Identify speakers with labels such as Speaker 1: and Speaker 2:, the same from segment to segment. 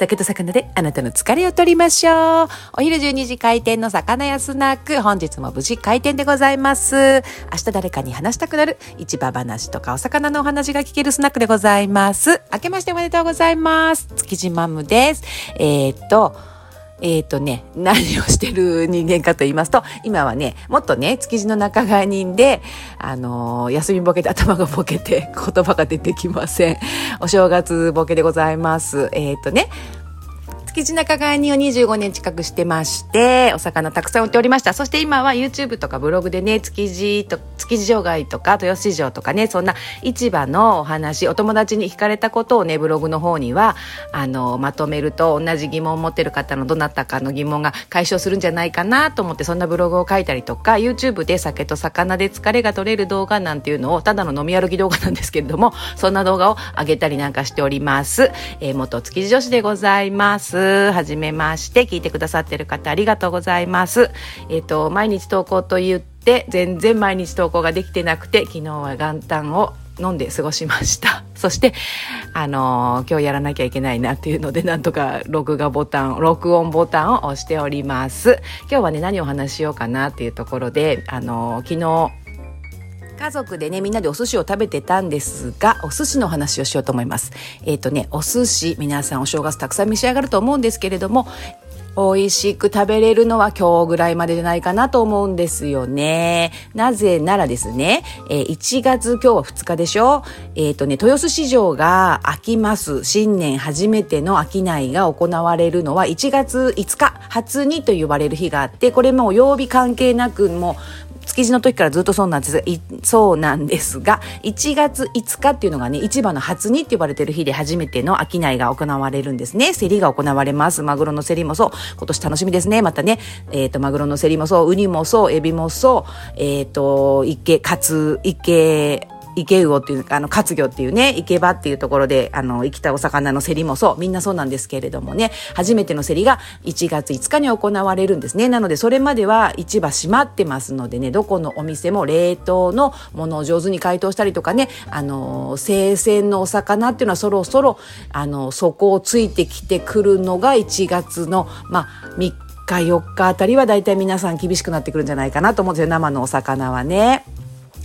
Speaker 1: 酒と魚であなたの疲れを取りましょう。お昼12時開店の魚屋スナック、本日も無事開店でございます。明日誰かに話したくなる市場話とかお魚のお話が聞けるスナックでございます。明けましておめでとうございます。築地マムです。えー、っと、えっ、ー、とね、何をしてる人間かと言いますと、今はね、もっとね、築地の仲買人で、あのー、休みボケて頭がボケて言葉が出てきません。お正月ボケでございます。えっ、ー、とね、築地仲買人を25年近くしてまして、お魚たくさん売っておりました。そして今は YouTube とかブログでね、築地と、築地場外とか豊洲市場とかね、そんな市場のお話、お友達に聞かれたことをね、ブログの方には、あの、まとめると同じ疑問を持ってる方のどなたかの疑問が解消するんじゃないかなと思って、そんなブログを書いたりとか、YouTube で酒と魚で疲れが取れる動画なんていうのを、ただの飲み歩き動画なんですけれども、そんな動画を上げたりなんかしております。えー、元築地女子でございます。はじめまして。聞いてくださってる方ありがとうございます。えっ、ー、と、毎日投稿と言って、全然毎日投稿ができてなくて、昨日は元旦を飲んで過ごしました。そして、あのー、今日やらなきゃいけないなっていうので、なんとか録画ボタン、録音ボタンを押しております。今日はね、何をお話ししようかなっていうところで、あのー、昨日、家族でね、みんなでお寿司を食べてたんですが、お寿司の話をしようと思います。えっ、ー、とね、お寿司、皆さんお正月たくさん召し上がると思うんですけれども、美味しく食べれるのは今日ぐらいまでじゃないかなと思うんですよね。なぜならですね、え、1月今日は2日でしょ？えっ、ー、とね、豊洲市場が開きます。新年初めての商いが行われるのは1月5日、初にと言われる日があって、これも曜日関係なくも築地の時からずっとそうなんですそうなんですが、1月5日っていうのがね、市場の初にって呼ばれてる日で初めての商いが行われるんですね。競りが行われます。マグロの競りもそう。今年楽しみですね。またね、えっ、ー、と、マグロの競りもそう、ウニもそう、エビもそう、えっ、ー、と、池、カツ、池、池魚っていう、あの、活魚っていうね、池場っていうところで、あの、生きたお魚の競りもそう、みんなそうなんですけれどもね、初めての競りが1月5日に行われるんですね。なので、それまでは市場閉まってますのでね、どこのお店も冷凍のものを上手に解凍したりとかね、あの、生鮮のお魚っていうのはそろそろ、あの、底をついてきてくるのが1月の、まあ、3日、4日あたりはだいたい皆さん厳しくなってくるんじゃないかなと思うんですよ、生のお魚はね。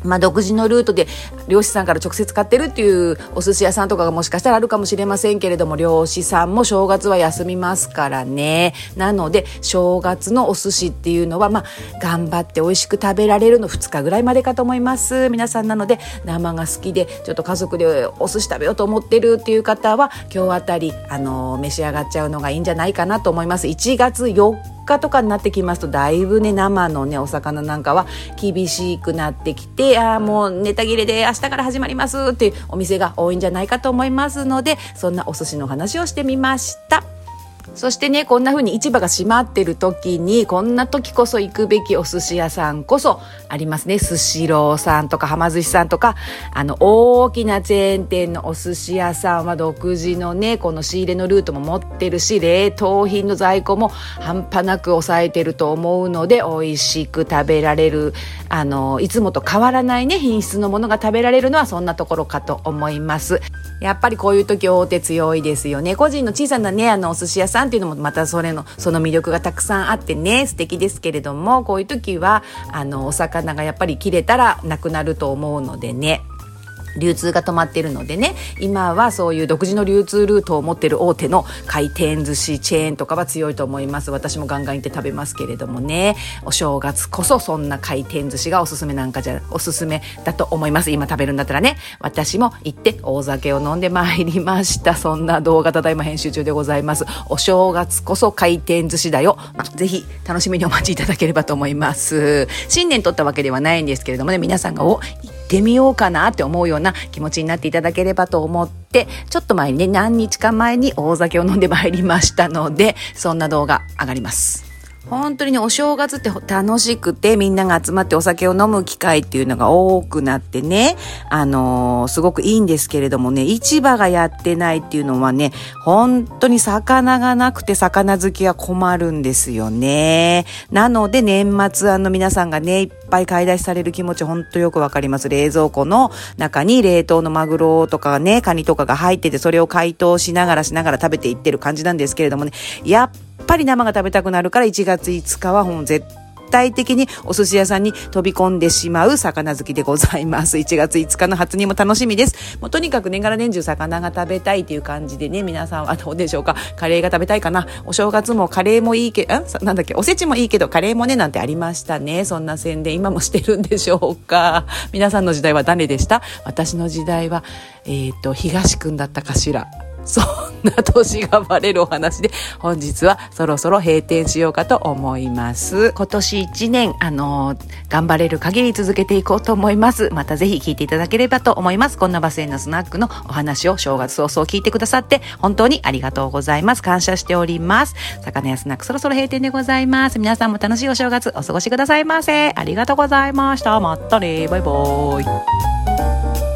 Speaker 1: まあ、独自のルートで漁師さんから直接買ってるっていうお寿司屋さんとかがもしかしたらあるかもしれませんけれども、漁師さんも正月は休みますからね。なので、正月のお寿司っていうのは、まあ、頑張って美味しく食べられるの2日ぐらいまでかと思います。皆さんなので、生が好きで、ちょっと家族でお寿司食べようと思ってるっていう方は、今日あたり、あの、召し上がっちゃうのがいいんじゃないかなと思います。1月4日とかになってきますとだいぶね生のねお魚なんかは厳しくなってきてあもうネタ切れで明日から始まりますっていうお店が多いんじゃないかと思いますのでそんなお寿司の話をしてみました。そしてね、こんな風に市場が閉まってる時に、こんな時こそ行くべきお寿司屋さんこそありますね。スシローさんとか、はま寿司さんとか、あの、大きなチェーン店のお寿司屋さんは独自のね、この仕入れのルートも持ってるし、冷凍品の在庫も半端なく抑えてると思うので、美味しく食べられる、あの、いつもと変わらないね、品質のものが食べられるのはそんなところかと思います。やっぱりこういう時大手強いですよね。個人の小さなね、あの、お寿司屋さんっていうのもまたそれの、その魅力がたくさんあってね、素敵ですけれども、こういう時は、あの、お魚がやっぱり切れたらなくなると思うのでね。流通が止まってるのでね。今はそういう独自の流通ルートを持ってる大手の回転寿司チェーンとかは強いと思います。私もガンガン行って食べますけれどもね。お正月こそそんな回転寿司がおすすめなんかじゃおすすめだと思います。今食べるんだったらね。私も行って大酒を飲んでまいりました。そんな動画ただいま編集中でございます。お正月こそ回転寿司だよ。ぜひ楽しみにお待ちいただければと思います。新年取ったわけではないんですけれどもね。皆さんがおってみようかなって思うような気持ちになっていただければと思って、ちょっと前にね、何日か前に大酒を飲んでまいりましたので、そんな動画上がります。本当にね、お正月って楽しくてみんなが集まってお酒を飲む機会っていうのが多くなってね、あのー、すごくいいんですけれどもね、市場がやってないっていうのはね、本当に魚がなくて魚好きは困るんですよね。なので年末あの皆さんがね、いっぱい買い出しされる気持ち本当よくわかります。冷蔵庫の中に冷凍のマグロとかね、カニとかが入ってて、それを解凍しながらしながら食べていってる感じなんですけれどもね、やっぱり生が食べたくなるから1月5日はもう絶対的にお寿司屋さんに飛び込んでしまう魚好きでございます。1月5日の初にも楽しみです。もうとにかく年がら年中魚が食べたいっていう感じでね、皆さんはどうでしょうか？カレーが食べたいかな？お正月もカレーもいいけど、なんだっけ？おせちもいいけどカレーもねなんてありましたね。そんな宣伝今もしてるんでしょうか？皆さんの時代は誰でした？私の時代は、えっ、ー、と、東くんだったかしら。そんな年がバレるお話で、本日はそろそろ閉店しようかと思います。今年1年、あの、頑張れる限り続けていこうと思います。またぜひ聞いていただければと思います。こんなバスへのスナックのお話を正月早々聞いてくださって、本当にありがとうございます。感謝しております。魚屋スナックそろそろ閉店でございます。皆さんも楽しいお正月お過ごしくださいませ。ありがとうございました。またね。バイバーイ。